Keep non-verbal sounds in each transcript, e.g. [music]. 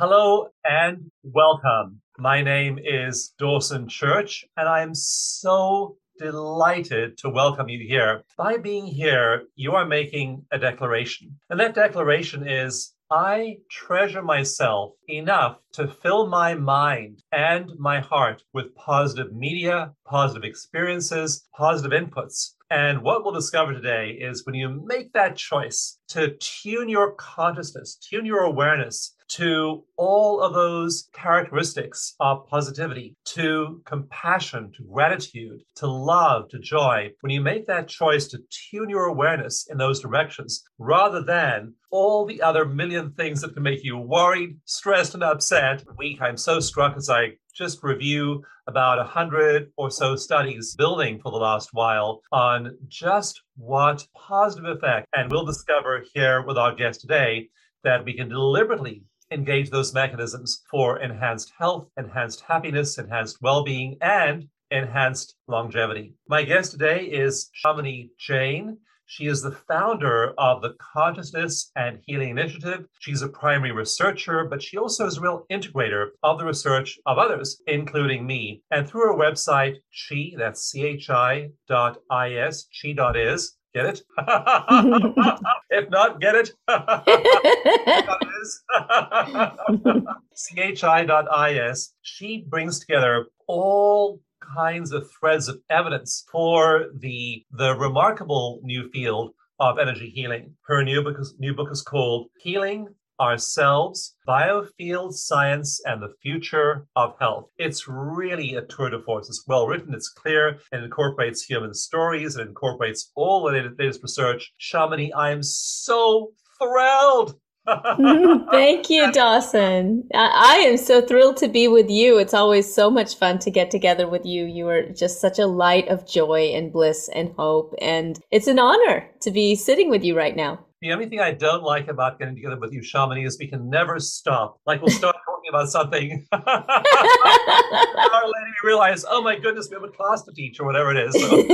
Hello and welcome. My name is Dawson Church, and I am so delighted to welcome you here. By being here, you are making a declaration. And that declaration is I treasure myself enough to fill my mind and my heart with positive media, positive experiences, positive inputs. And what we'll discover today is when you make that choice to tune your consciousness, tune your awareness to all of those characteristics of positivity, to compassion, to gratitude, to love, to joy, when you make that choice to tune your awareness in those directions, rather than all the other million things that can make you worried, stressed, and upset, weak, I'm so struck as I just review about a hundred or so studies building for the last while on just what positive effect, and we'll discover here with our guest today that we can deliberately engage those mechanisms for enhanced health, enhanced happiness, enhanced well being, and enhanced longevity. My guest today is Shamini Jain. She is the founder of the Consciousness and Healing Initiative. She's a primary researcher, but she also is a real integrator of the research of others, including me. And through her website, chi, that's C-H-I dot I-S, chi dot is, Get it? [laughs] [laughs] if not, get it? [laughs] chi.is. She brings together all kinds of threads of evidence for the the remarkable new field of energy healing. Her new book is, new book is called Healing ourselves, biofield science, and the future of health. It's really a tour de force. It's well written, it's clear, and incorporates human stories, and incorporates all the latest research. Shamini, I am so thrilled [laughs] Thank you, [laughs] Dawson. I, I, am so thrilled to be with you. It's always so much fun to get together with you. You are just such a light of joy and bliss and hope. And it's an honor to be sitting with you right now. The only thing I don't like about getting together with you, Shamini, is we can never stop. Like we'll start [laughs] about something, and later you realize, oh my goodness, we have a class to teach or whatever it is. So.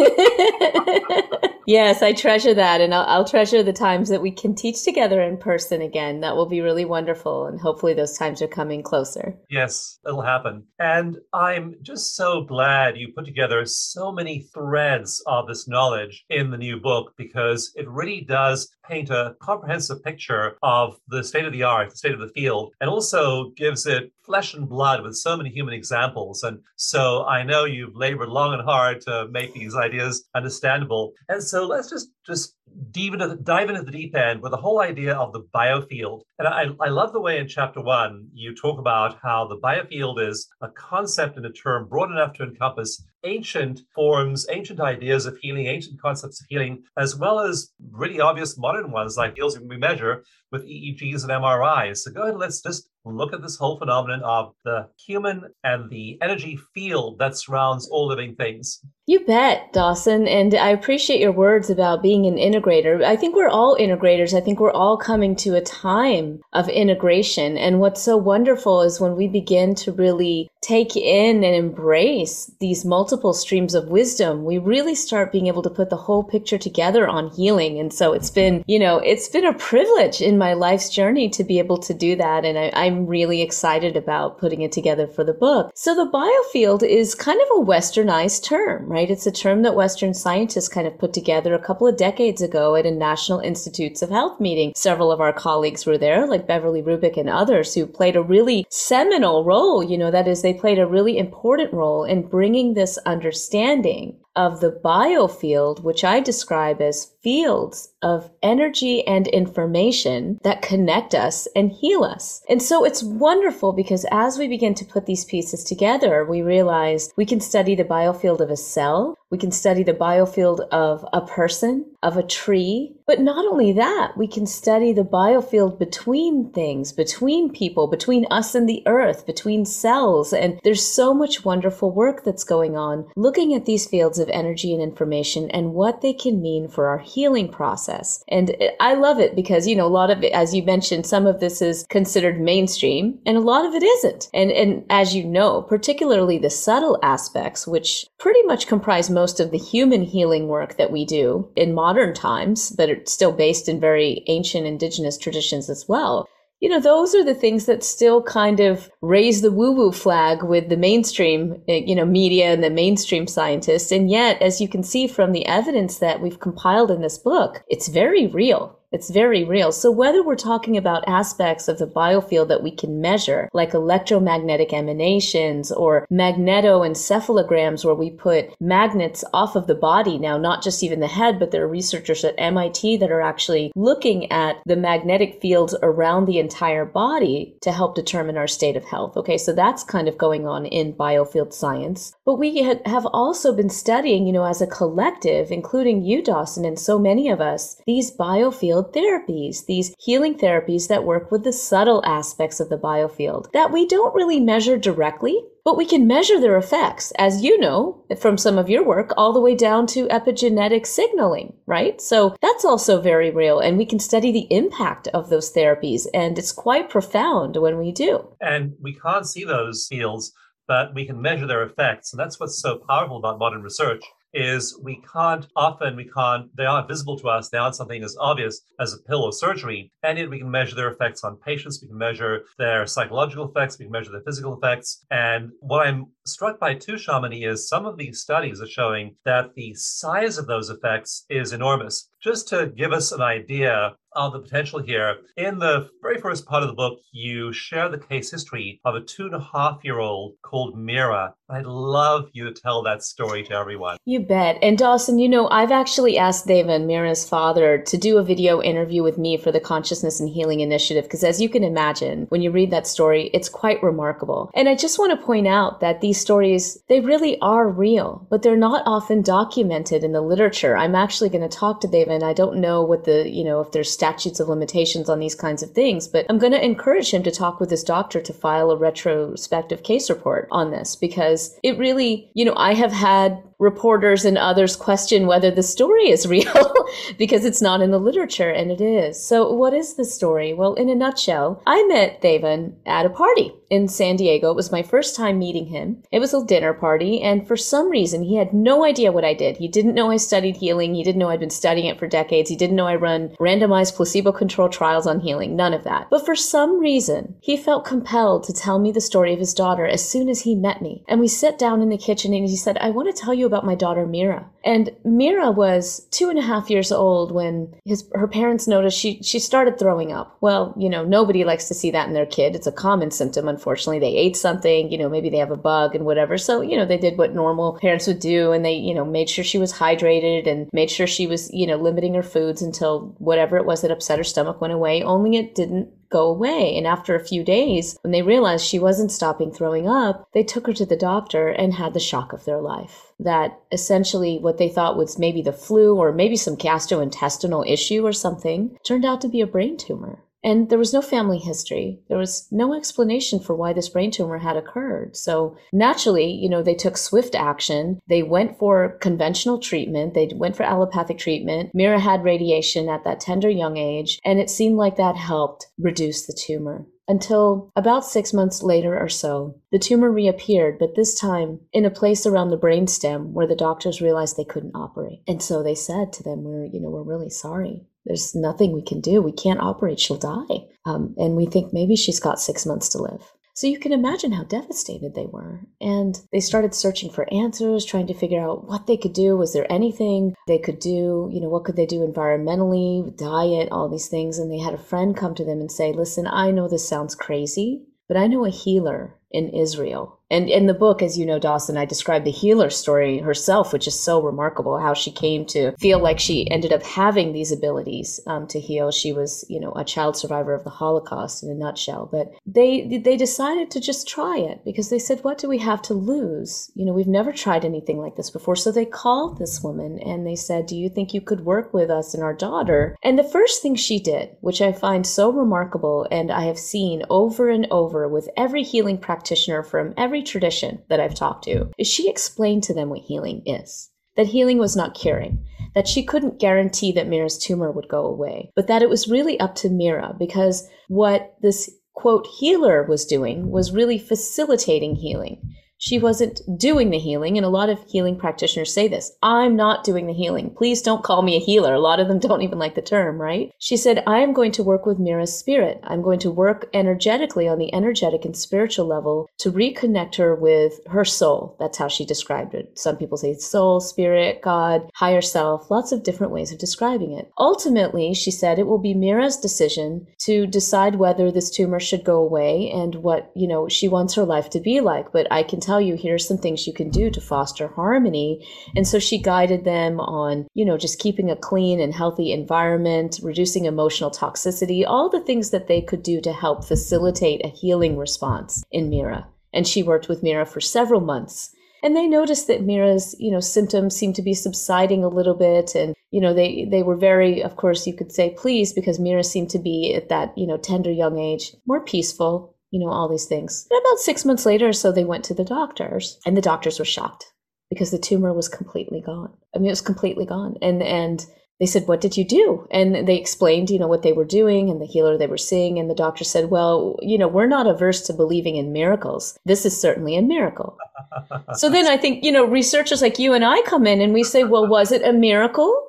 [laughs] yes, I treasure that, and I'll, I'll, treasure the times that we can teach together in person again. That will be really wonderful, and hopefully those times are coming closer. Yes, it'll happen. And I'm just so glad you put together so many threads of this knowledge in the new book because it really does paint a comprehensive picture of the state of the art, the state of the field, and also gives it flesh and blood with so many human examples. And so I know you've labored long and hard to make these ideas understandable. And so let's just just dive into the, dive into the deep end with the whole idea of the biofield. And I, I love the way in chapter one you talk about how the biofield is a concept and a term broad enough to encompass ancient forms, ancient ideas of healing, ancient concepts of healing, as well as really obvious modern ones like fields we measure with EEGs and MRIs. So go ahead, let's just look at this whole phenomenon of the human and the energy field that surrounds all living things. You bet, Dawson. And I appreciate your words about being an integrator. I think we're all integrators. I think we're all coming to a time of integration. And what's so wonderful is when we begin to really take in and embrace these multiple streams of wisdom, we really start being able to put the whole picture together on healing. And so it's been, you know, it's been a privilege in my life's journey to be able to do that. And I, I'm really excited about putting it together for the book. So the biofield is kind of a westernized term, right? It's a term that Western scientists kind of put together a couple of decades ago at a National Institutes of Health meeting. Several of our colleagues were there, like Beverly Rubik and others, who played a really seminal role. You know, that is, they played a really important role in bringing this understanding of the biofield, which I describe as fields of energy and information that connect us and heal us. And so it's wonderful because as we begin to put these pieces together, we realize we can study the biofield of a cell, we can study the biofield of a person, of a tree. But not only that, we can study the biofield between things, between people, between us and the earth, between cells. And there's so much wonderful work that's going on looking at these fields of energy and information and what they can mean for our healing process. And I love it because, you know, a lot of it, as you mentioned, some of this is considered mainstream and a lot of it isn't. And, and as you know, particularly the subtle aspects, which pretty much comprise most of the human healing work that we do in modern times, but it's still based in very ancient indigenous traditions as well you know, those are the things that still kind of raise the woo woo flag with the mainstream, eh, you know, media and the mainstream scientists. And yet, as you can see from the evidence that we've compiled in this book, it's very real. It's very real. So whether we're talking about aspects of the biofield that we can measure, like electromagnetic emanations or magnetoencephalograms where we put magnets off of the body now, not just even the head, but there are researchers at MIT that are actually looking at the magnetic fields around the entire body to help determine our state of health. Okay, so that's kind of going on in biofield science. But we have also been studying, you know, as a collective, including you, Dawson, and so many of us, these biofield therapies, these healing therapies that work with the subtle aspects of the biofield that we don't really measure directly, but we can measure their effects, as you know from some of your work, all the way down to epigenetic signaling, right? So that's also very real. And we can study the impact of those therapies. And it's quite profound when we do. And we can't see those fields, but we can measure their effects. And that's what's so powerful about modern research is we can't often we can't they aren't visible to us they aren't something as obvious as a pill or surgery and yet we can measure their effects on patients we can measure their psychological effects we can measure their physical effects and what i'm struck by too shamini is some of these studies are showing that the size of those effects is enormous just to give us an idea of the potential here, in the very first part of the book, you share the case history of a two and a half year old called Mira. I'd love you to tell that story to everyone. You bet. And Dawson, you know, I've actually asked Devan, Mira's father, to do a video interview with me for the Consciousness and Healing Initiative, because as you can imagine, when you read that story, it's quite remarkable. And I just want to point out that these stories, they really are real, but they're not often documented in the literature. I'm actually going to talk to Devan and I don't know what the, you know, if there's statutes of limitations on these kinds of things, but I'm going to encourage him to talk with his doctor to file a retrospective case report on this because it really, you know, I have had reporters and others question whether the story is [laughs] real because it's not in the literature and it is. So what is the story? Well, in a nutshell, I met Devan at a party in San Diego. It was my first time meeting him. It was a dinner party and for some reason he had no idea what I did. He didn't know I studied healing. He didn't know I'd been studying it for decades. He didn't know I run randomized placebo-controlled trials on healing. None of that. But for some reason, he felt compelled to tell me the story of his daughter as soon as he met me. And we sat down in the kitchen and he said, I want to tell you about my daughter Mira. And Mira was two and a half years old when his her parents noticed she she started throwing up. Well, you know, nobody likes to see that in their kid. It's a common symptom. Unfortunately, they ate something. You know, maybe they have a bug and whatever. So you know, they did what normal parents would do, and they you know made sure she was hydrated and made sure she was you know limiting her foods until whatever it was that upset her stomach went away. Only it didn't go away. And after a few days, when they realized she wasn't stopping throwing up, they took her to the doctor and had the shock of their life. That essentially what they thought was maybe the flu or maybe some gastrointestinal issue or something turned out to be a brain tumor. And there was no family history. There was no explanation for why this brain tumor had occurred. So naturally, you know, they took swift action. They went for conventional treatment. They went for allopathic treatment. Mira had radiation at that tender young age, and it seemed like that helped reduce the tumor until about six months later or so, the tumor reappeared, but this time in a place around the brainstem where the doctors realized they couldn't operate. And so they said to them, "We're, you know, we're really sorry there's nothing we can do. We can't operate. She'll die. Um, and we think maybe she's got six months to live. So you can imagine how devastated they were. And they started searching for answers, trying to figure out what they could do. Was there anything they could do? You know, what could they do environmentally, diet, all these things? And they had a friend come to them and say, Listen, I know this sounds crazy, but I know a healer in Israel And in the book, as you know, Dawson, I describe the healer story herself, which is so remarkable how she came to feel like she ended up having these abilities um, to heal. She was, you know, a child survivor of the Holocaust in a nutshell. But they they decided to just try it because they said, "What do we have to lose? You know, we've never tried anything like this before." So they called this woman and they said, "Do you think you could work with us and our daughter?" And the first thing she did, which I find so remarkable, and I have seen over and over with every healing practitioner from every tradition that I've talked to, is she explained to them what healing is. That healing was not curing, that she couldn't guarantee that Mira's tumor would go away, but that it was really up to Mira because what this quote healer was doing was really facilitating healing she wasn't doing the healing. And a lot of healing practitioners say this I'm not doing the healing. Please don't call me a healer. A lot of them [laughs] don't even like the term, right? She said, I am going to work with Mira's spirit. I'm going to work energetically on the energetic and spiritual level to reconnect her with her soul. That's how she described it. Some people say soul, spirit, God, higher self, lots of different ways of describing it. Ultimately, she said it will be Mira's decision to decide whether this tumor should go away and what, you know, she wants her life to be like. But I can tell you here's some things you can do to foster harmony. And so she guided them on, you know, just keeping a clean and healthy environment, reducing emotional toxicity, all the things that they could do to help facilitate a healing response in Mira. And she worked with Mira for several months. And they noticed that Mira's, you know, symptoms seemed to be subsiding a little bit. And, you know, they, they were very, of course, you could say pleased because Mira seemed to be at that, you know, tender young age, more peaceful, you know, all these things. And about six months later so, they went to the doctors, and the doctors were shocked because the tumor was completely gone. I mean, it was completely gone. And and they said, "What did you do?" And they explained, you know, what they were doing and the healer they were seeing. And the doctor said, "Well, you know, we're not averse to believing in miracles. This is certainly a miracle." [laughs] so then I think, you know, researchers like you and I come in and we say, "Well, was it a miracle?"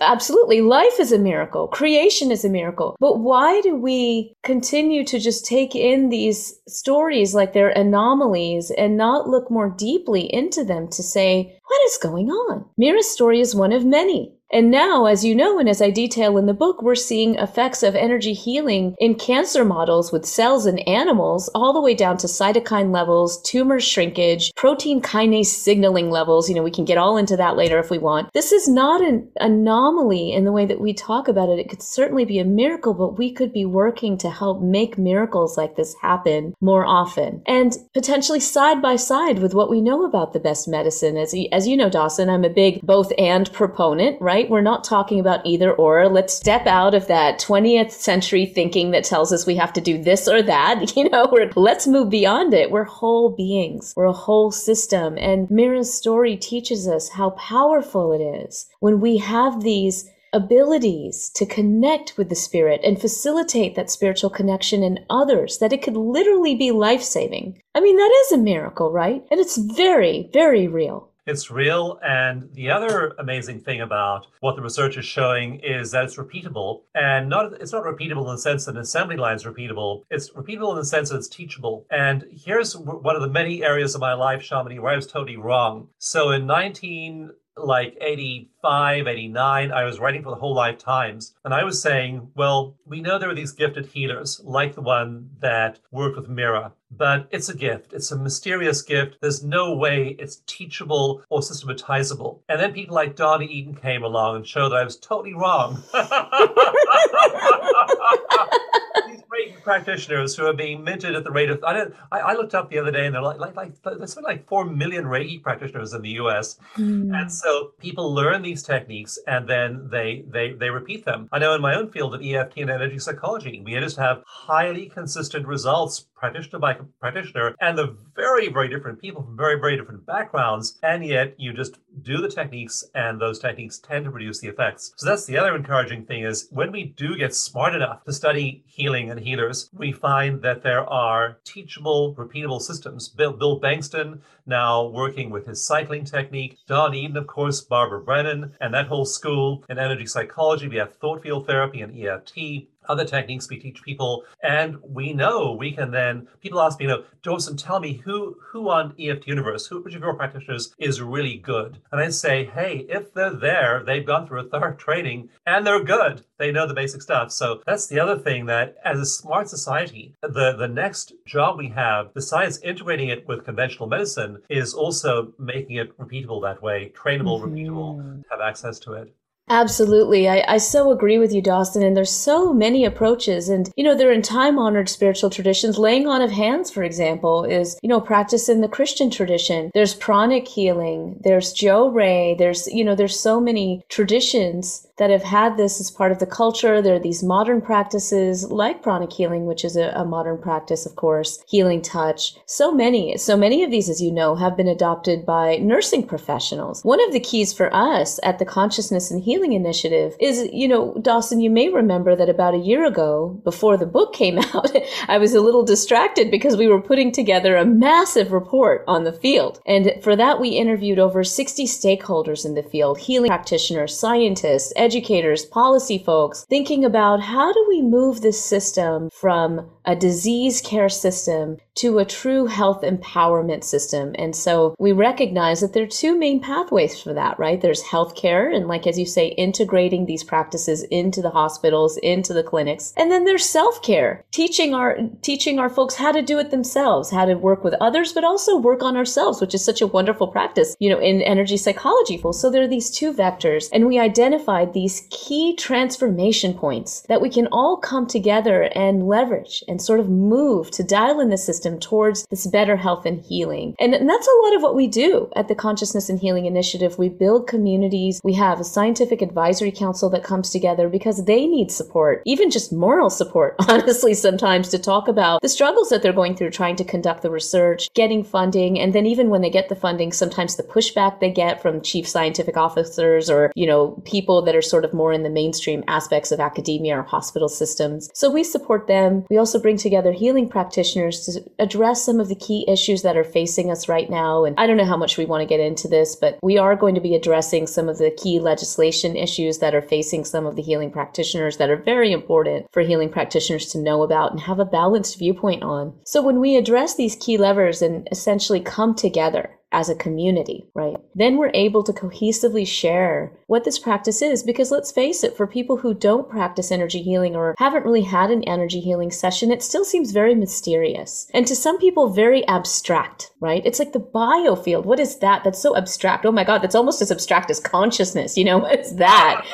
Absolutely. Life is a miracle. Creation is a miracle. But why do we continue to just take in these stories like they're anomalies and not look more deeply into them to say, what is going on? Mira's story is one of many. And now, as you know, and as I detail in the book, we're seeing effects of energy healing in cancer models with cells and animals, all the way down to cytokine levels, tumor shrinkage, protein kinase signaling levels. You know, we can get all into that later if we want. This is not an anomaly in the way that we talk about it. It could certainly be a miracle, but we could be working to help make miracles like this happen more often and potentially side by side with what we know about the best medicine. As, as you know, Dawson, I'm a big both and proponent, right? Right? We're not talking about either or. Let's step out of that 20th century thinking that tells us we have to do this or that. [laughs] You know, we're, let's move beyond it. We're whole beings. We're a whole system. And Mira's story teaches us how powerful it is when we have these abilities to connect with the spirit and facilitate that spiritual connection in others, that it could literally be life saving. I mean, that is a miracle, right? And it's very, very real. It's real. And the other amazing thing about what the research is showing is that it's repeatable. And not it's not repeatable in the sense that an assembly line is repeatable. It's repeatable in the sense that it's teachable. And here's one of the many areas of my life, Shamini, where I was totally wrong. So in 19 like 85, 89, I was writing for the Whole Life Times, and I was saying, well, we know there are these gifted healers, like the one that worked with Mira, but it's a gift. It's a mysterious gift. There's no way it's teachable or systematizable. And then people like Donna Eden came along and showed that I was totally wrong. [laughs] [laughs] great practitioners who are being minted at the rate of I, don't, I, I looked up the other day and they're like like like there's been like four million Reiki practitioners in the U.S. Mm. and so people learn these techniques and then they they they repeat them. I know in my own field of EFT and energy psychology, we just have highly consistent results practitioner by practitioner, and the very, very different people from very, very different backgrounds, and yet you just do the techniques, and those techniques tend to produce the effects. So that's the other encouraging thing is when we do get smart enough to study healing and healers, we find that there are teachable, repeatable systems. Bill, Bill Bengston now working with his cycling technique, Don Eden, of course, Barbara Brennan, and that whole school in energy psychology. We have thought field therapy and EFT other techniques we teach people and we know we can then people ask me you know dawson tell me who who on eft universe who which of your practitioners is really good? And i say hey if they're there they've gone through a thorough [laughs] training and they're good. They know the basic stuff. So that's the other thing that as a smart society the the next job we have besides integrating it with conventional medicine is also making it repeatable that way trainable mm-hmm. repeatable have access to it Absolutely. I, I so agree with you, Dawson. And there's so many approaches. And, you know, they're in time honored spiritual traditions. Laying on of hands, for example, is, you know, practice in the Christian tradition. There's pranic healing. There's Johrei. There's, you know, there's so many traditions that have had this as part of the culture. There are these modern practices like pranic healing, which is a, a, modern practice, of course, healing touch. So many, so many of these, as you know, have been adopted by nursing professionals. One of the keys for us at the Consciousness and Healing Initiative is, you know, Dawson, you may remember that about a year ago, before the book came [laughs] out, I was a little distracted because we were putting together a massive report on the field. And for that, we interviewed over 60 stakeholders in the field, healing practitioners, scientists, educators, policy folks, thinking about how do we move this system from a disease care system to a true health empowerment system. And so we recognize that there are two main pathways for that, right? There's healthcare and like, as you say, integrating these practices into the hospitals, into the clinics. And then there's self-care, teaching our, teaching our folks how to do it themselves, how to work with others, but also work on ourselves, which is such a wonderful practice, you know, in energy psychology. So there are these two vectors and we identified these key transformation points that we can all come together and leverage and sort of move to dial in the system system towards this better health and healing. And, and that's a lot of what we do at the Consciousness and Healing Initiative. We build communities. We have a scientific advisory council that comes together because they need support, even just moral support, [laughs] honestly, sometimes to talk about the struggles that they're going through trying to conduct the research, getting funding. And then even when they get the funding, sometimes the pushback they get from chief scientific officers or, you know, people that are sort of more in the mainstream aspects of academia or hospital systems. So we support them. We also bring together healing practitioners to address some of the key issues that are facing us right now. And I don't know how much we want to get into this, but we are going to be addressing some of the key legislation issues that are facing some of the healing practitioners that are very important for healing practitioners to know about and have a balanced viewpoint on. So when we address these key levers and essentially come together as a community, right? Then we're able to cohesively share what this practice is because let's face it, for people who don't practice energy healing or haven't really had an energy healing session, it still seems very mysterious. And to some people, very abstract, right? It's like the biofield. What is that? That's so abstract. Oh my God, that's almost as abstract as consciousness. You know, [laughs] what's that?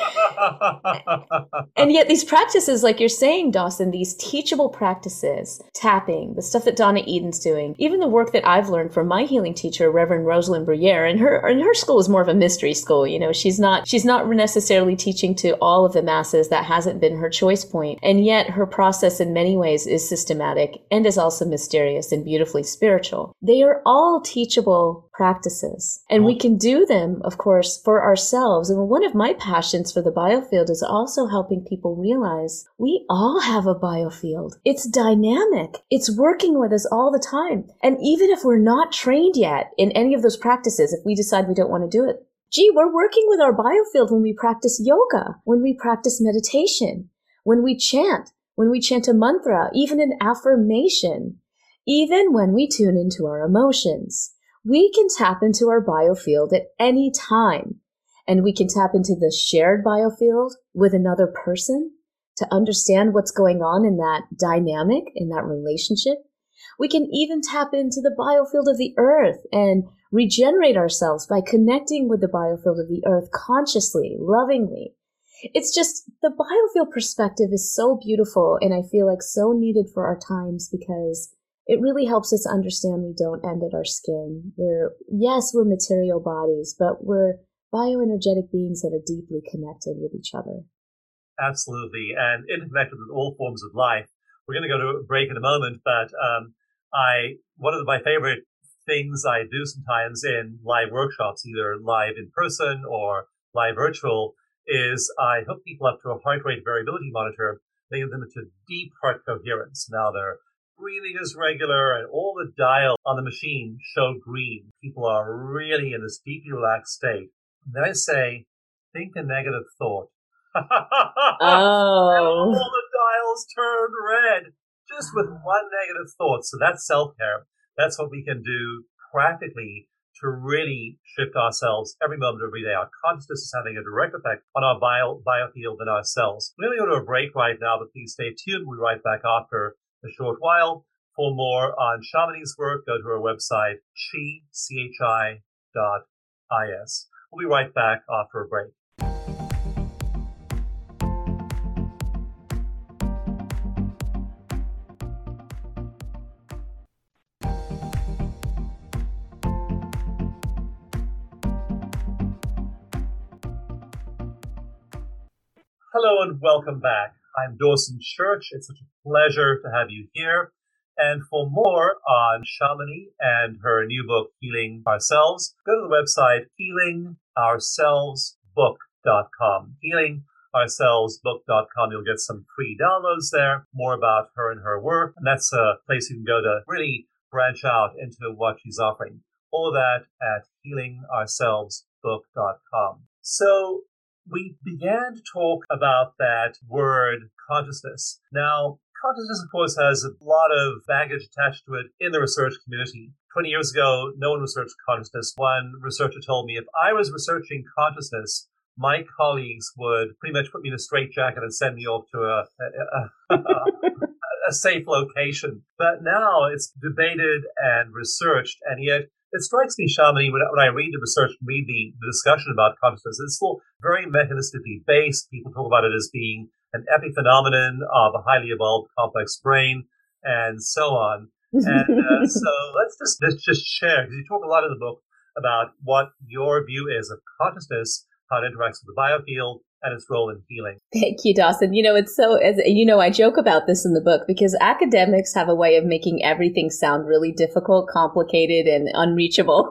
and yet these practices, like you're saying, Dawson, these teachable practices, tapping, the stuff that Donna Eden's doing, even the work that I've learned from my healing teacher, Reverend Rosalyn Bruyere, and her and her school is more of a mystery school. You know, she's not she's not necessarily teaching to all of the masses. That hasn't been her choice point, and yet her process in many ways is systematic and is also mysterious and beautifully spiritual. They are all teachable practices, and we can do them, of course, for ourselves. And one of my passions for the biofield is also helping people realize we all have a biofield. It's dynamic. It's working with us all the time, and even if we're not trained yet in any of those practices, if we decide we don't want to do it. Gee, we're working with our biofield when we practice yoga, when we practice meditation, when we chant, when we chant a mantra, even an affirmation, even when we tune into our emotions. We can tap into our biofield at any time. And we can tap into the shared biofield with another person to understand what's going on in that dynamic, in that relationship. We can even tap into the biofield of the earth and regenerate ourselves by connecting with the biofield of the earth consciously, lovingly. It's just the biofield perspective is so beautiful and I feel like so needed for our times because it really helps us understand we don't end at our skin. We're, yes, we're material bodies, but we're bioenergetic beings that are deeply connected with each other. Absolutely. And interconnected with all forms of life. We're going to go to a break in a moment, but um, I one of my favorite things I do sometimes in live workshops, either live in person or live virtual, is I hook people up to a heart rate variability monitor, leading them into deep heart coherence. Now their breathing is regular and all the dials on the machine show green. People are really in this deeply relaxed state. And then I say, think a negative thought. [laughs] oh. all the dials turn red just with one negative thought. So that's self care. That's what we can do practically to really shift ourselves every moment of every day. Our consciousness is having a direct effect on our bio, biofield and our cells. We're going to go to a break right now, but please stay tuned. We'll be right back after a short while. For more on Shamini's work, go to her website, chi, C-H-I dot I-S. We'll be right back after a break. Hello and welcome back. I'm Dawson Church. It's such a pleasure to have you here. And for more on Shamini and her new book, Healing Ourselves, go to the website healingourselvesbook.com. Healingourselvesbook.com. You'll get some free downloads there, more about her and her work. And that's a place you can go to really branch out into what she's offering. All that at healingourselvesbook.com. So we began to talk about that word consciousness. Now, consciousness, of course, has a lot of baggage attached to it in the research community. 20 years ago, no one researched consciousness. One researcher told me if I was researching consciousness, my colleagues would pretty much put me in a straitjacket and send me off to a, a, a, a [laughs] safe location. But now it's debated and researched, and yet it strikes me, Shamini, when, when I read the research, read the, the discussion about consciousness, it's still very mechanistically based. People talk about it as being an epiphenomenon of a highly evolved complex brain and so on. And uh, [laughs] so let's just let's just share because you talk a lot in the book about what your view is of consciousness, how it interacts with the biofield, and its role in healing. Thank you, Dawson. You know, it's so, as you know, I joke about this in the book because academics have a way of making everything sound really difficult, complicated, and unreachable.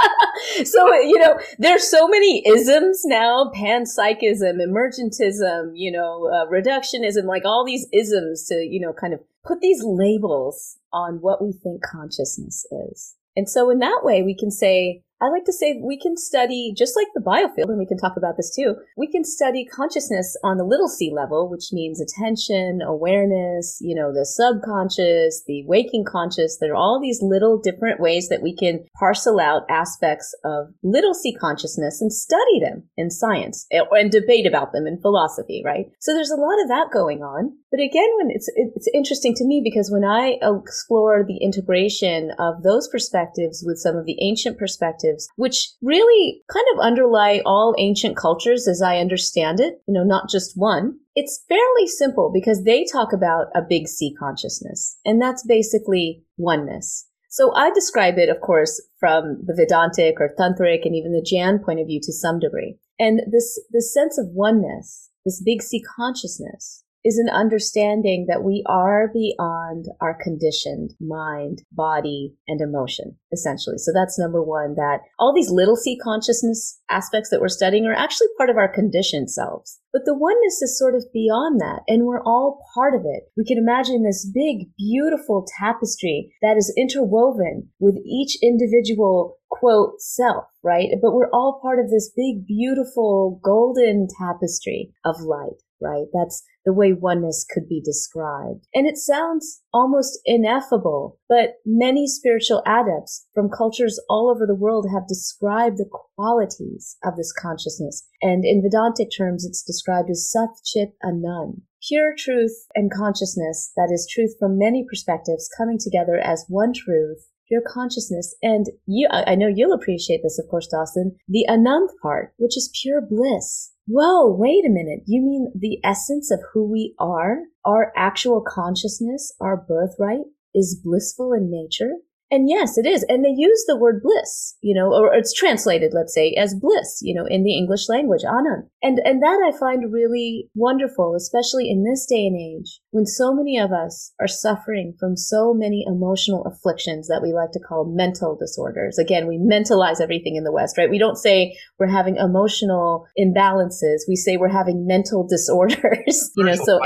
[laughs] so, you know, there's so many isms now, panpsychism, emergentism, you know, uh, reductionism, like all these isms to, you know, kind of put these labels on what we think consciousness is. And so in that way, we can say, I like to say we can study, just like the biofield, and we can talk about this too, we can study consciousness on the little c level, which means attention, awareness, you know, the subconscious, the waking conscious. There are all these little different ways that we can parcel out aspects of little c consciousness and study them in science eh, and debate about them in philosophy, right? So there's a lot of that going on. But again, when it's, it's interesting to me because when I explore the integration of those perspectives with some of the ancient perspectives, which really kind of underlie all ancient cultures as I understand it, you know, not just one. It's fairly simple because they talk about a big C consciousness, and that's basically oneness. So I describe it, of course, from the Vedantic or Tantric and even the Jain point of view to some degree. And this, this sense of oneness, this big C consciousness, is an understanding that we are beyond our conditioned mind, body, and emotion, essentially. So that's number one, that all these little c consciousness aspects that we're studying are actually part of our conditioned selves. But the oneness is sort of beyond that, and we're all part of it. We can imagine this big, beautiful tapestry that is interwoven with each individual quote self, right? But we're all part of this big, beautiful golden tapestry of light right? That's the way oneness could be described. And it sounds almost ineffable, but many spiritual adepts from cultures all over the world have described the qualities of this consciousness. And in Vedantic terms, it's described as Sat Chit Anand. Pure truth and consciousness, that is truth from many perspectives coming together as one truth your consciousness. And you, I know you'll appreciate this, of course, Dawson, the Anand part, which is pure bliss. Whoa, wait a minute. You mean the essence of who we are? Our actual consciousness, our birthright is blissful in nature? And yes, it is. And they use the word bliss, you know, or it's translated, let's say, as bliss, you know, in the English language, anand. And, and that I find really wonderful, especially in this day and age when so many of us are suffering from so many emotional afflictions that we like to call mental disorders. Again, we mentalize everything in the West, right? We don't say we're having emotional imbalances. We say we're having mental [laughs] disorders, you know, so,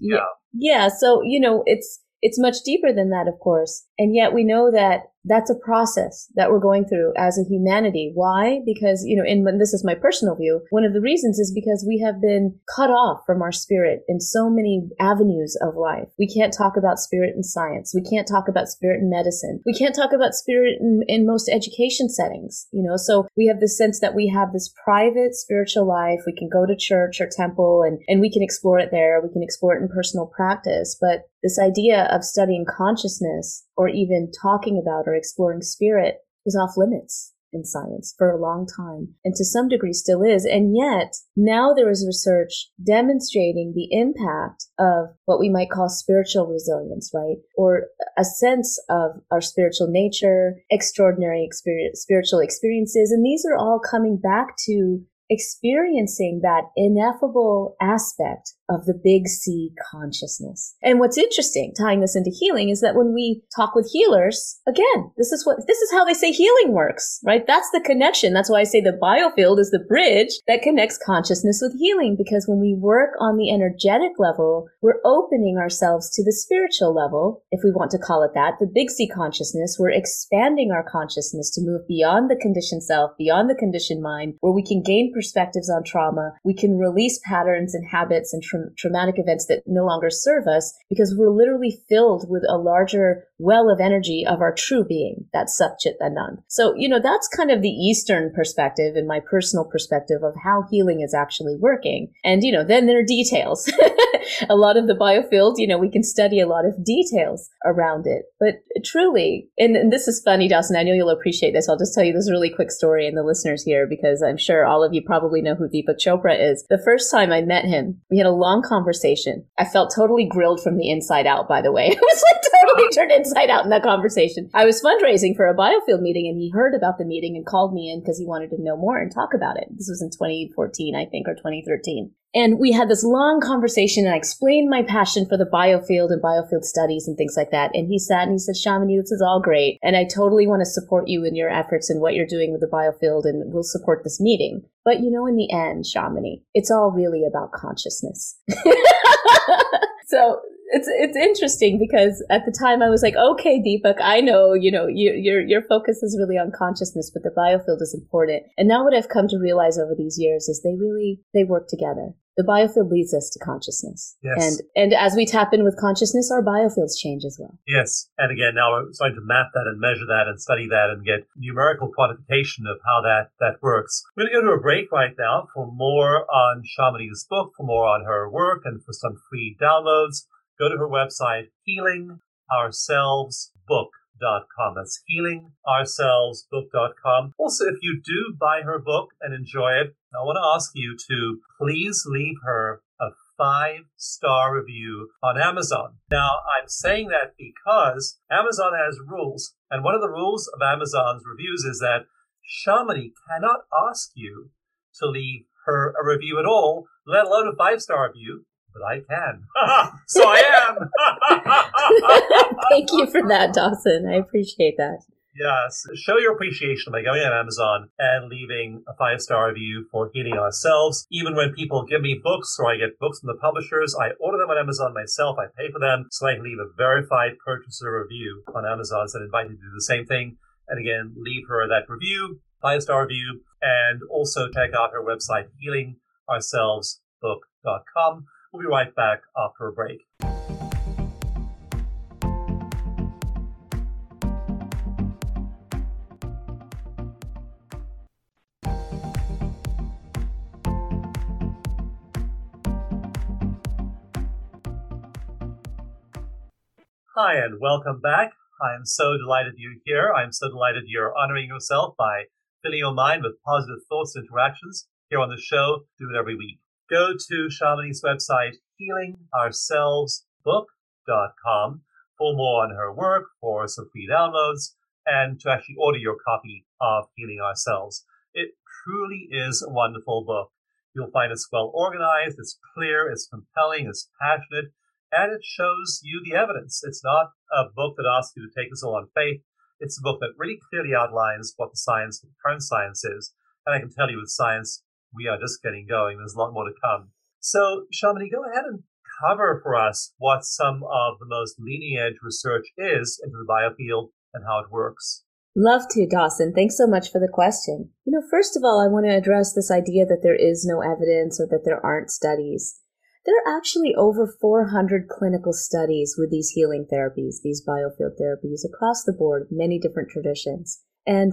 yeah. yeah. So, you know, it's, it's much deeper than that, of course. And yet we know that That's a process that we're going through as a humanity. Why? Because, you know, and this is my personal view, one of the reasons is because we have been cut off from our spirit in so many avenues of life. We can't talk about spirit in science. We can't talk about spirit in medicine. We can't talk about spirit in, in most education settings, you know, so we have the sense that we have this private spiritual life. We can go to church or temple and, and we can explore it there. We can explore it in personal practice. But this idea of studying consciousness or even talking about or exploring spirit was off limits in science for a long time and to some degree still is. And yet now there is research demonstrating the impact of what we might call spiritual resilience, right? Or a sense of our spiritual nature, extraordinary spiritual experiences. And these are all coming back to experiencing that ineffable aspect of the big C consciousness. And what's interesting, tying this into healing, is that when we talk with healers, again, this is what, this is how they say healing works, right? That's the connection. That's why I say the biofield is the bridge that connects consciousness with healing. Because when we work on the energetic level, we're opening ourselves to the spiritual level, if we want to call it that, the big C consciousness. We're expanding our consciousness to move beyond the conditioned self, beyond the conditioned mind, where we can gain perspectives on trauma. We can release patterns and habits and traumatic events that no longer serve us because we're literally filled with a larger well of energy of our true being, that Satchit Anand. So, you know, that's kind of the Eastern perspective and my personal perspective of how healing is actually working. And, you know, then there are details. [laughs] a lot of the biofield, you know, we can study a lot of details around it. But truly, and, and this is funny, Dawson, I know you'll appreciate this. I'll just tell you this really quick story and the listeners here because I'm sure all of you probably know who Deepak Chopra is. The first time I met him, we had a long conversation. I felt totally grilled from the inside out, by the way. [laughs] I was like totally [laughs] turned inside out in that conversation. I was fundraising for a biofield meeting and he heard about the meeting and called me in because he wanted to know more and talk about it. This was in 2014, I think, or 2013. And we had this long conversation and I explained my passion for the biofield and biofield studies and things like that. And he sat and he said, Shamini, this is all great. And I totally want to support you in your efforts and what you're doing with the biofield and we'll support this meeting. But you know, in the end, Shamini, it's all really about consciousness. [laughs] so it's it's interesting because at the time I was like, okay, Deepak, I know, you know, you, your your focus is really on consciousness, but the biofield is important. And now what I've come to realize over these years is they really they work together the biofield leads us to consciousness. Yes. And and as we tap in with consciousness, our biofields change as well. Yes. And again, now we're starting to map that and measure that and study that and get numerical quantification of how that, that works. We're going to go to a break right now for more on Shamini's book, for more on her work, and for some free downloads. Go to her website, healingourselvesbook.com. That's healingourselvesbook.com. Also, if you do buy her book and enjoy it, I want to ask you to please leave her a five star review on Amazon. Now, I'm saying that because Amazon has rules, and one of the rules of Amazon's reviews is that Shamini cannot ask you to leave her a review at all, let alone a five star review, but I can. [laughs] so I am. [laughs] Thank you for that, Dawson. I appreciate that. Yes. Show your appreciation by going on Amazon and leaving a five star review for Healing Ourselves. Even when people give me books or I get books from the publishers, I order them on Amazon myself. I pay for them so I can leave a verified purchaser review on Amazon. So I invite you to do the same thing. And again, leave her that review, five star review, and also check out her website, healingourselvesbook.com. We'll be right back after a break. Hi, and welcome back. I am so delighted you're here. I'm so delighted you're honoring yourself by filling your mind with positive thoughts and interactions here on the show. Do it every week. Go to Shamini's website, healingourselvesbook.com for more on her work, for some free downloads, and to actually order your copy of Healing Ourselves. It truly is a wonderful book. You'll find it's well organized, it's clear, it's compelling, it's passionate, and it shows you the evidence. It's not a book that asks you to take this all on faith. It's a book that really clearly outlines what the science, the current science is. And I can tell you with science, we are just getting going. There's a lot more to come. So, Shamini, go ahead and cover for us what some of the most leading edge research is into the biofield and how it works? Love to, Dawson. Thanks so much for the question. You know, first of all, I want to address this idea that there is no evidence or that there aren't studies. There are actually over 400 clinical studies with these healing therapies, these biofield therapies across the board, many different traditions. And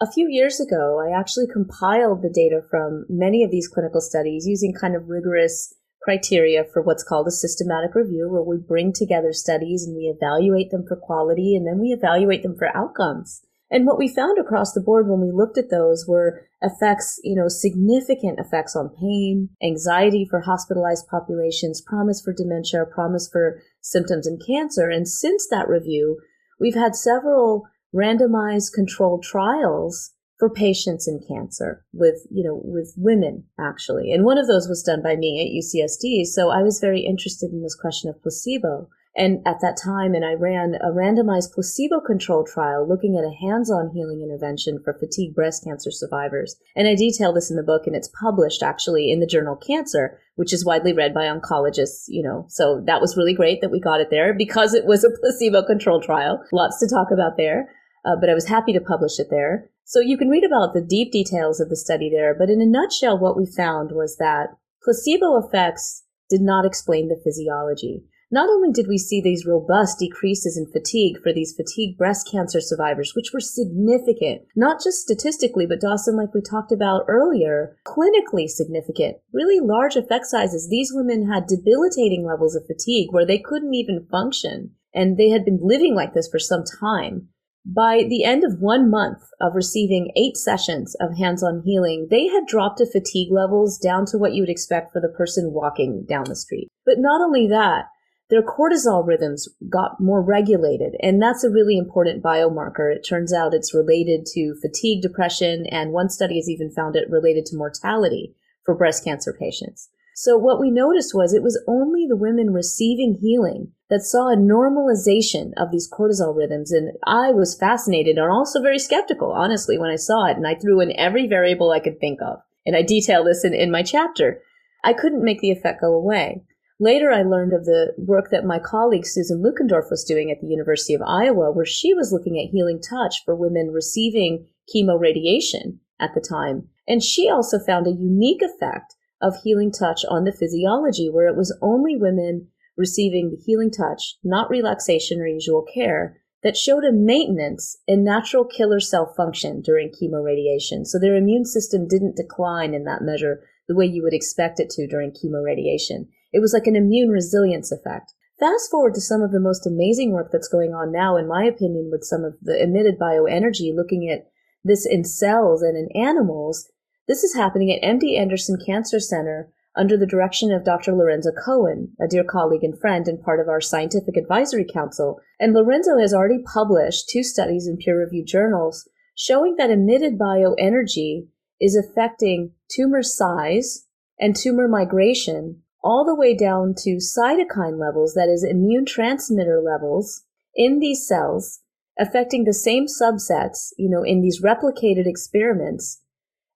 a few years ago, I actually compiled the data from many of these clinical studies using kind of rigorous criteria for what's called a systematic review, where we bring together studies and we evaluate them for quality and then we evaluate them for outcomes. And what we found across the board when we looked at those were effects, you know, significant effects on pain, anxiety for hospitalized populations, promise for dementia, promise for symptoms in cancer. And since that review, we've had several randomized controlled trials for patients in cancer with, you know, with women actually. And one of those was done by me at UCSD. So I was very interested in this question of placebo. And at that time, and I ran a randomized placebo controlled trial looking at a hands on healing intervention for fatigue breast cancer survivors. And I detail this in the book, and it's published actually in the journal Cancer, which is widely read by oncologists, you know. So that was really great that we got it there because it was a placebo controlled trial. Lots to talk about there. Uh, but I was happy to publish it there. So you can read about the deep details of the study there. But in a nutshell, what we found was that placebo effects did not explain the physiology. Not only did we see these robust decreases in fatigue for these fatigue breast cancer survivors, which were significant, not just statistically, but Dawson, like we talked about earlier, clinically significant, really large effect sizes. These women had debilitating levels of fatigue where they couldn't even function. And they had been living like this for some time. By the end of one month of receiving eight sessions of hands-on healing, they had dropped to fatigue levels down to what you would expect for the person walking down the street. But not only that, their cortisol rhythms got more regulated. And that's a really important biomarker. It turns out it's related to fatigue, depression, and one study has even found it related to mortality for breast cancer patients. So what we noticed was it was only the women receiving healing that saw a normalization of these cortisol rhythms. And I was fascinated and also very skeptical, honestly, when I saw it. And I threw in every variable I could think of. And I detail this in, in my chapter. I couldn't make the effect go away. Later, I learned of the work that my colleague Susan Lutgendorf was doing at the University of Iowa, where she was looking at healing touch for women receiving chemoradiation at the time. And she also found a unique effect of healing touch on the physiology, where it was only women receiving the healing touch, not relaxation or usual care, that showed a maintenance in natural killer cell function during chemoradiation. So their immune system didn't decline in that measure the way you would expect it to during chemoradiation. It was like an immune resilience effect. Fast forward to some of the most amazing work that's going on now, in my opinion, with some of the emitted bioenergy, looking at this in cells and in animals. This is happening at MD Anderson Cancer Center under the direction of Dr. Lorenzo Cohen, a dear colleague and friend and part of our scientific advisory council. And Lorenzo has already published two studies in peer reviewed journals showing that emitted bioenergy is affecting tumor size and tumor migration all the way down to cytokine levels, that is, immune transmitter levels in these cells, affecting the same subsets, you know, in these replicated experiments.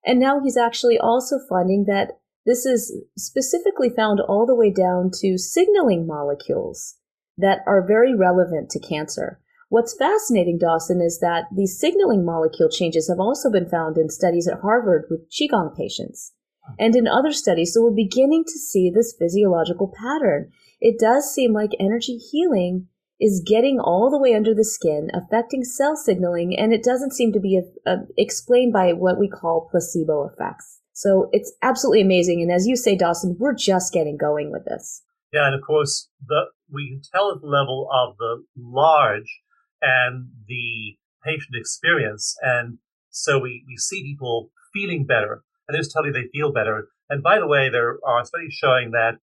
And now he's actually also finding that this is specifically found all the way down to signaling molecules that are very relevant to cancer. What's fascinating, Dawson, is that these signaling molecule changes have also been found in studies at Harvard with Qigong patients and in other studies. So we're beginning to see this physiological pattern. It does seem like energy healing is getting all the way under the skin, affecting cell signaling, and it doesn't seem to be a, a, explained by what we call placebo effects. So it's absolutely amazing. And as you say, Dawson, we're just getting going with this. Yeah, and of course, the we can tell at the level of the large and the patient experience, and so we, we see people feeling better and they just tell you they feel better. And by the way, there are studies showing that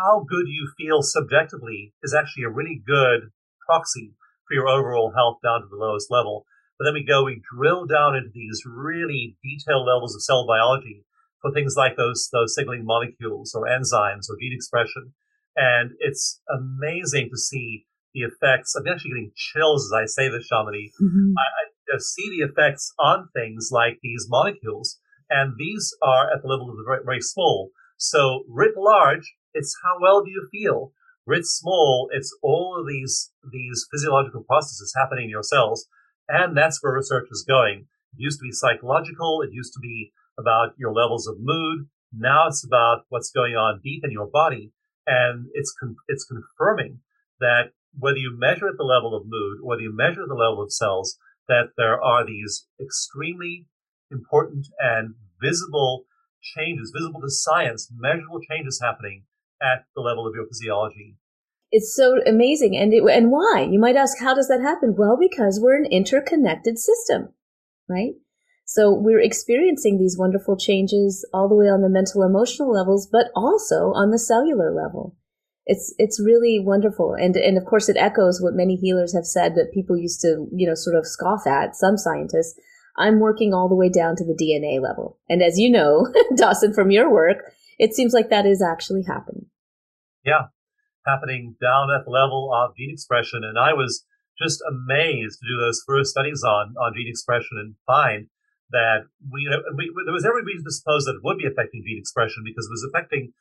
how good you feel subjectively is actually a really good proxy for your overall health down to the lowest level. But then we go, we drill down into these really detailed levels of cell biology for things like those, those signaling molecules or enzymes or gene expression. And it's amazing to see the effects. I'm actually getting chills as I say this, Shamini. Mm-hmm. I, I see the effects on things like these molecules and these are at the level of the very, very small. So writ large, it's how well do you feel? Writ small, it's all of these, these physiological processes happening in your cells. And that's where research is going. It used to be psychological. It used to be about your levels of mood. Now it's about what's going on deep in your body. And it's, con- it's confirming that whether you measure at the level of mood, whether you measure the level of cells, that there are these extremely important and visible changes, visible to science, measurable changes happening at the level of your physiology. It's so amazing. And, it, and why? You might ask, how does that happen? Well, because we're an interconnected system, right? So we're experiencing these wonderful changes all the way on the mental emotional levels, but also on the cellular level. It's, it's really wonderful. And, and of course it echoes what many healers have said that people used to, you know, sort of scoff at, some scientists. I'm working all the way down to the DNA level. And as you know, [laughs] Dawson, from your work, it seems like that is actually happening. Yeah, happening down at the level of gene expression. And I was just amazed to do those first studies on, on gene expression and find that we, we, there was every reason to suppose that it would be affecting gene expression because it was affecting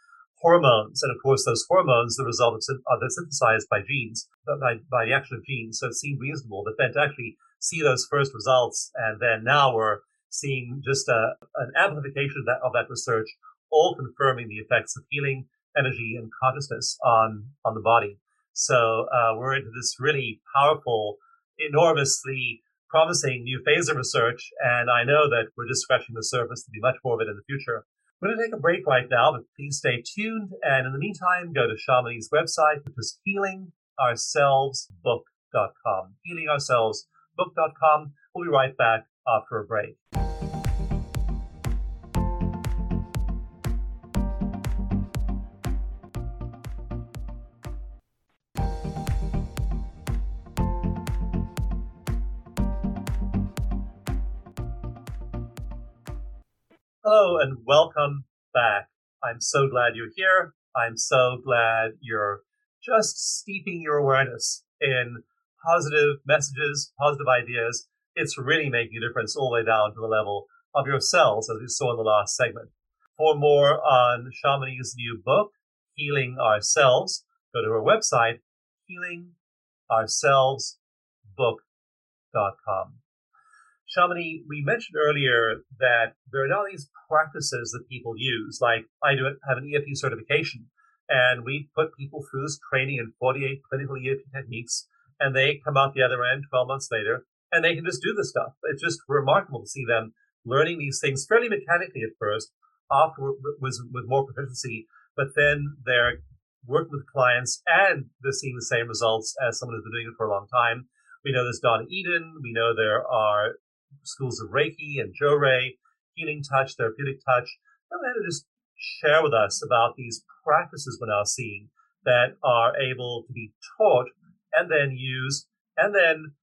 hormones. And of course, those hormones, the result of, are synthesized by genes, by, by the action of genes. So it seemed reasonable. that then to actually see those first results, and then now we're seeing just a, an amplification of that, of that research, all confirming the effects of healing, energy, and consciousness on, on the body. So uh, we're into this really powerful, enormously promising new phase of research, and I know that we're just scratching the surface to be much more of it in the future. We're going to take a break right now, but please stay tuned. And in the meantime, go to Shamini's website, which is healingourselvesbook.com. Healingourselvesbook.com. We'll be right back after a break. Hello and welcome back. I'm so glad you're here. I'm so glad you're just steeping your awareness in positive messages, positive ideas. It's really making a difference all the way down to the level of your cells, as we saw in the last segment. For more on Shamini's new book, Healing Ourselves, go to her website, healingourselvesbook.com. Chamonix, we mentioned earlier that there are now these practices that people use. Like I do have an EFT certification, and we put people through this training in 48 clinical EFT techniques, and they come out the other end 12 months later, and they can just do this stuff. It's just remarkable to see them learning these things fairly mechanically at first, after with, with more proficiency, but then they're working with clients and they're seeing the same results as someone who's been doing it for a long time. We know there's Donna Eden. We know there are schools of Reiki and Johrei, healing touch, therapeutic touch. And just share with us about these practices we're now seeing that are able to be taught and then use, and then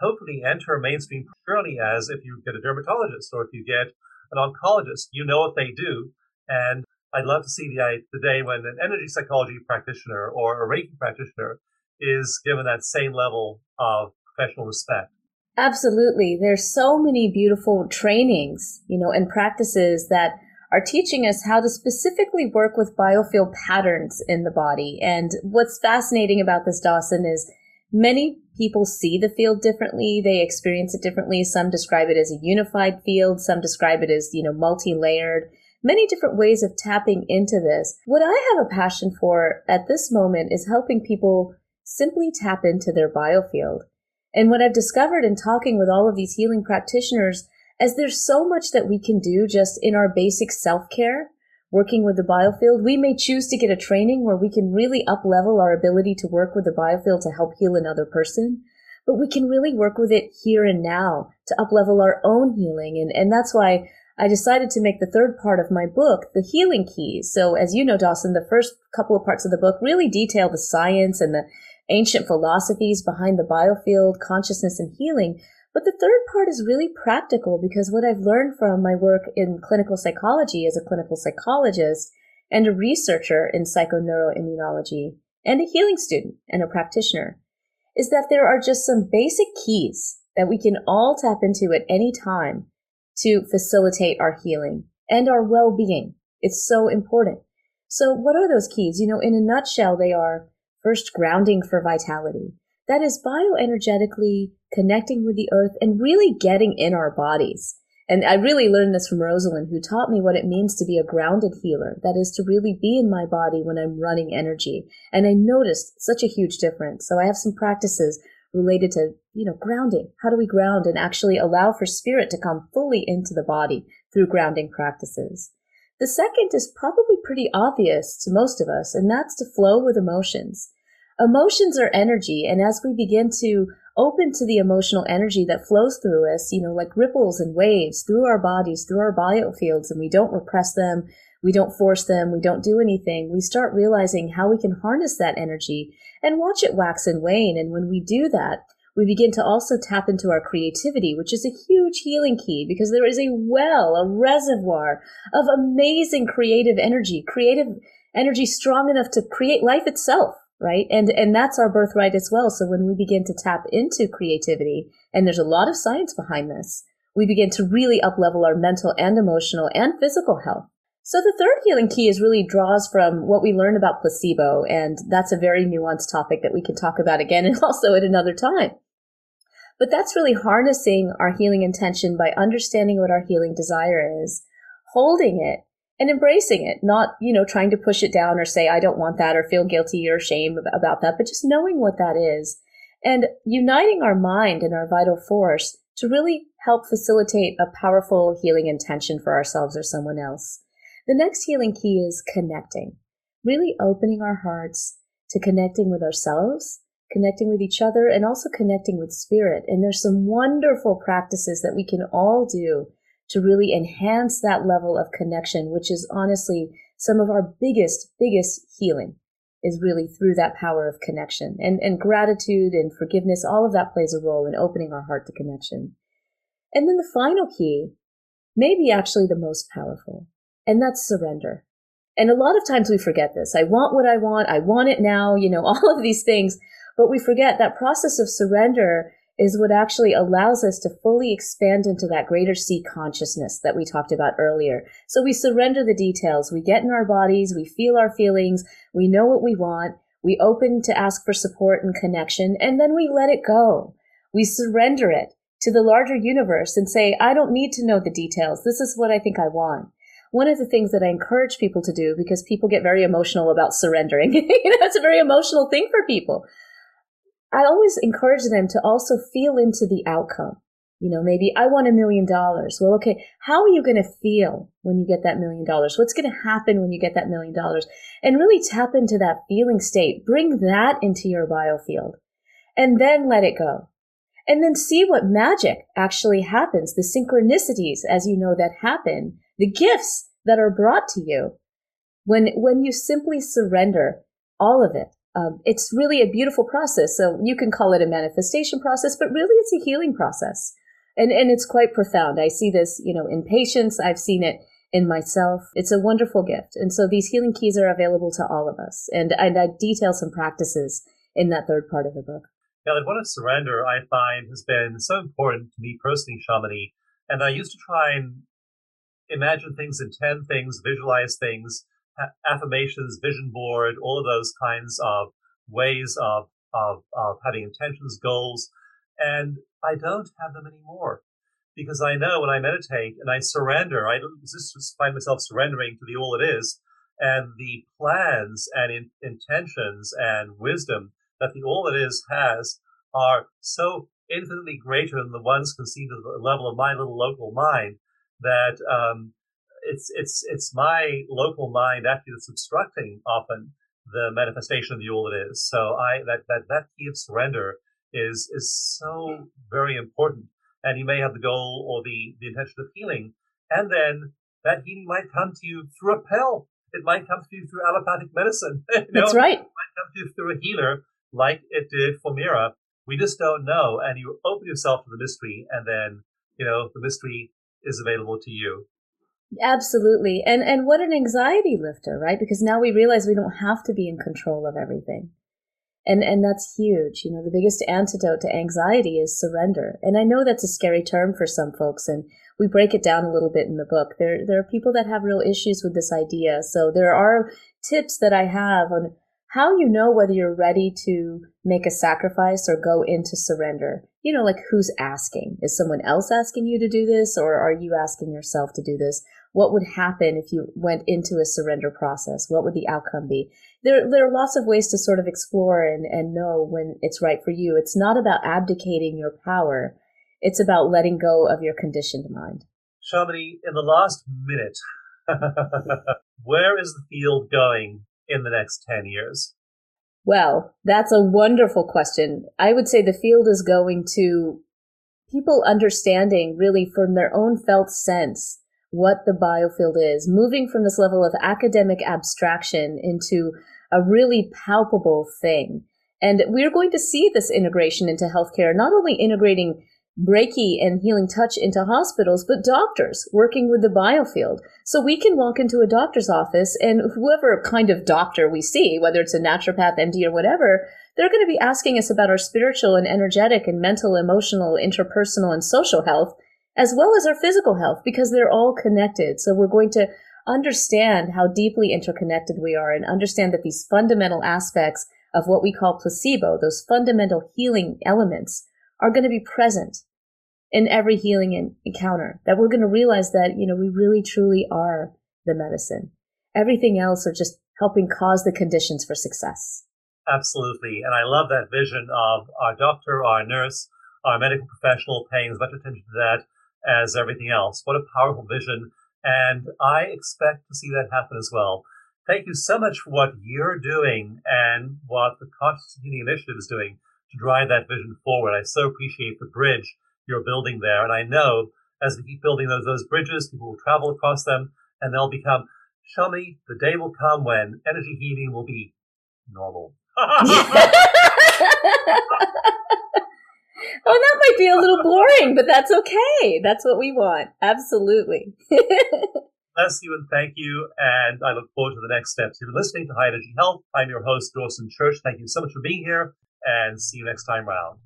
hopefully enter mainstream purely as if you get a dermatologist or if you get an oncologist, you know what they do. And I'd love to see the, the day when an energy psychology practitioner or a Reiki practitioner is given that same level of professional respect. Absolutely. There's so many beautiful trainings, you know, and practices that are teaching us how to specifically work with biofield patterns in the body. And what's fascinating about this, Dawson, is many people see the field differently. They experience it differently. Some describe it as a unified field. Some describe it as, you know, multi-layered. Many different ways of tapping into this. What I have a passion for at this moment is helping people simply tap into their biofield. And what I've discovered in talking with all of these healing practitioners is there's so much that we can do just in our basic self-care, working with the biofield. We may choose to get a training where we can really up level our ability to work with the biofield to help heal another person. But we can really work with it here and now to up level our own healing. And, and that's why I decided to make the third part of my book the healing keys. So as you know, Dawson, the first couple of parts of the book really detail the science and the ancient philosophies behind the biofield, consciousness, and healing. But the third part is really practical because what I've learned from my work in clinical psychology as a clinical psychologist and a researcher in psychoneuroimmunology and a healing student and a practitioner is that there are just some basic keys that we can all tap into at any time to facilitate our healing and our well-being. It's so important. So what are those keys? You know, in a nutshell, they are First, grounding for vitality. That is bioenergetically connecting with the earth and really getting in our bodies. And I really learned this from Rosalyn, who taught me what it means to be a grounded healer. That is to really be in my body when I'm running energy. And I noticed such a huge difference. So I have some practices related to, you know, grounding. How do we ground and actually allow for spirit to come fully into the body through grounding practices? The second is probably pretty obvious to most of us, and that's to flow with emotions. Emotions are energy, and as we begin to open to the emotional energy that flows through us, you know, like ripples and waves through our bodies, through our biofields, and we don't repress them, we don't force them, we don't do anything, we start realizing how we can harness that energy and watch it wax and wane. And when we do that, we begin to also tap into our creativity, which is a huge healing key because there is a well, a reservoir of amazing creative energy, creative energy strong enough to create life itself, right? And, and that's our birthright as well. So when we begin to tap into creativity, and there's a lot of science behind this, we begin to really uplevel our mental and emotional and physical health. So the third healing key is really draws from what we learn about placebo. And that's a very nuanced topic that we can talk about again [laughs] and also at another time. But that's really harnessing our healing intention by understanding what our healing desire is, holding it and embracing it, not, you know, trying to push it down or say, I don't want that or feel guilty or shame about that, but just knowing what that is and uniting our mind and our vital force to really help facilitate a powerful healing intention for ourselves or someone else. The next healing key is connecting, really opening our hearts to connecting with ourselves, connecting with each other, and also connecting with spirit. And there's some wonderful practices that we can all do to really enhance that level of connection, which is honestly some of our biggest, biggest healing is really through that power of connection and, and gratitude and forgiveness. All of that plays a role in opening our heart to connection. And then the final key may be actually the most powerful, and that's surrender. And a lot of times we forget this. I want what I want. I want it now, you know, [laughs] all of these things. But we forget that process of surrender is what actually allows us to fully expand into that greater sea consciousness that we talked about earlier. So we surrender the details. We get in our bodies. We feel our feelings. We know what we want. We open to ask for support and connection, and then we let it go. We surrender it to the larger universe and say, I don't need to know the details. This is what I think I want one of the things that I encourage people to do because people get very emotional about surrendering. [laughs] you know, it's a very emotional thing for people. I always encourage them to also feel into the outcome. You know, maybe I want a million dollars. Well, okay, how are you going to feel when you get that million dollars? What's going to happen when you get that million dollars? And really tap into that feeling state. Bring that into your biofield and then let it go. And then see what magic actually happens, the synchronicities, as you know, that happen the gifts that are brought to you when when you simply surrender all of it um, it's really a beautiful process. So you can call it a manifestation process but really it's a healing process. And and it's quite profound. I see this you know in patients. I've seen it in myself. It's a wonderful gift. And so these healing keys are available to all of us. And and i detail some practices in that third part of the book. Yeah the one of surrender i find has been so important to me personally shamini. And i used to try and imagine things, intend things, visualize things, affirmations, vision board, all of those kinds of ways of, of, of having intentions, goals. And I don't have them anymore because I know when I meditate and I surrender, I just find myself surrendering to the all it is and the plans and in, intentions and wisdom that the all it is has are so infinitely greater than the ones conceived at the level of my little local mind that um, it's it's it's my local mind actually that's obstructing often the manifestation of the all that is. So I that that that key of surrender is is so very important. And you may have the goal or the the intention of healing, and then that healing might come to you through a pill. It might come to you through allopathic medicine. [laughs] you know? That's right. It might come to you through a healer, like it did for Mira. We just don't know. And you open yourself to the mystery, and then you know the mystery is available to you. Absolutely. And and what an anxiety lifter, right? Because now we realize we don't have to be in control of everything. And and that's huge. You know, the biggest antidote to anxiety is surrender. And I know that's a scary term for some folks and we break it down a little bit in the book. There there are people that have real issues with this idea. So there are tips that I have on how you know whether you're ready to make a sacrifice or go into surrender. You know, like who's asking? Is someone else asking you to do this or are you asking yourself to do this? What would happen if you went into a surrender process? What would the outcome be? There, there are lots of ways to sort of explore and, and know when it's right for you. It's not about abdicating your power. It's about letting go of your conditioned mind. Shamini, in the last minute, [laughs] where is the field going in the next 10 years? Well, that's a wonderful question. I would say the field is going to people understanding really from their own felt sense what the biofield is, moving from this level of academic abstraction into a really palpable thing. And we're going to see this integration into healthcare, not only integrating Reiki and healing touch into hospitals, but doctors working with the biofield. So we can walk into a doctor's office and whoever kind of doctor we see, whether it's a naturopath, MD, or whatever, they're going to be asking us about our spiritual and energetic and mental, emotional, interpersonal, and social health, as well as our physical health, because they're all connected. So we're going to understand how deeply interconnected we are and understand that these fundamental aspects of what we call placebo, those fundamental healing elements, are going to be present in every healing encounter. That we're going to realize that, you know, we really truly are the medicine. Everything else are just helping cause the conditions for success. Absolutely. And I love that vision of our doctor, our nurse, our medical professional paying as much attention to that as everything else. What a powerful vision. And I expect to see that happen as well. Thank you so much for what you're doing and what the Conscious Healing Initiative is doing to drive that vision forward. I so appreciate the bridge you're building there. And I know as we keep building those, those bridges, people will travel across them and they'll become, show me the day will come when energy healing will be normal. [laughs] [laughs] [laughs] oh, that might be a little boring, but that's okay. That's what we want. Absolutely. Bless you and thank you. And I look forward to the next steps. You're listening to High Energy Health. I'm your host, Dawson Church. Thank you so much for being here and see you next time round.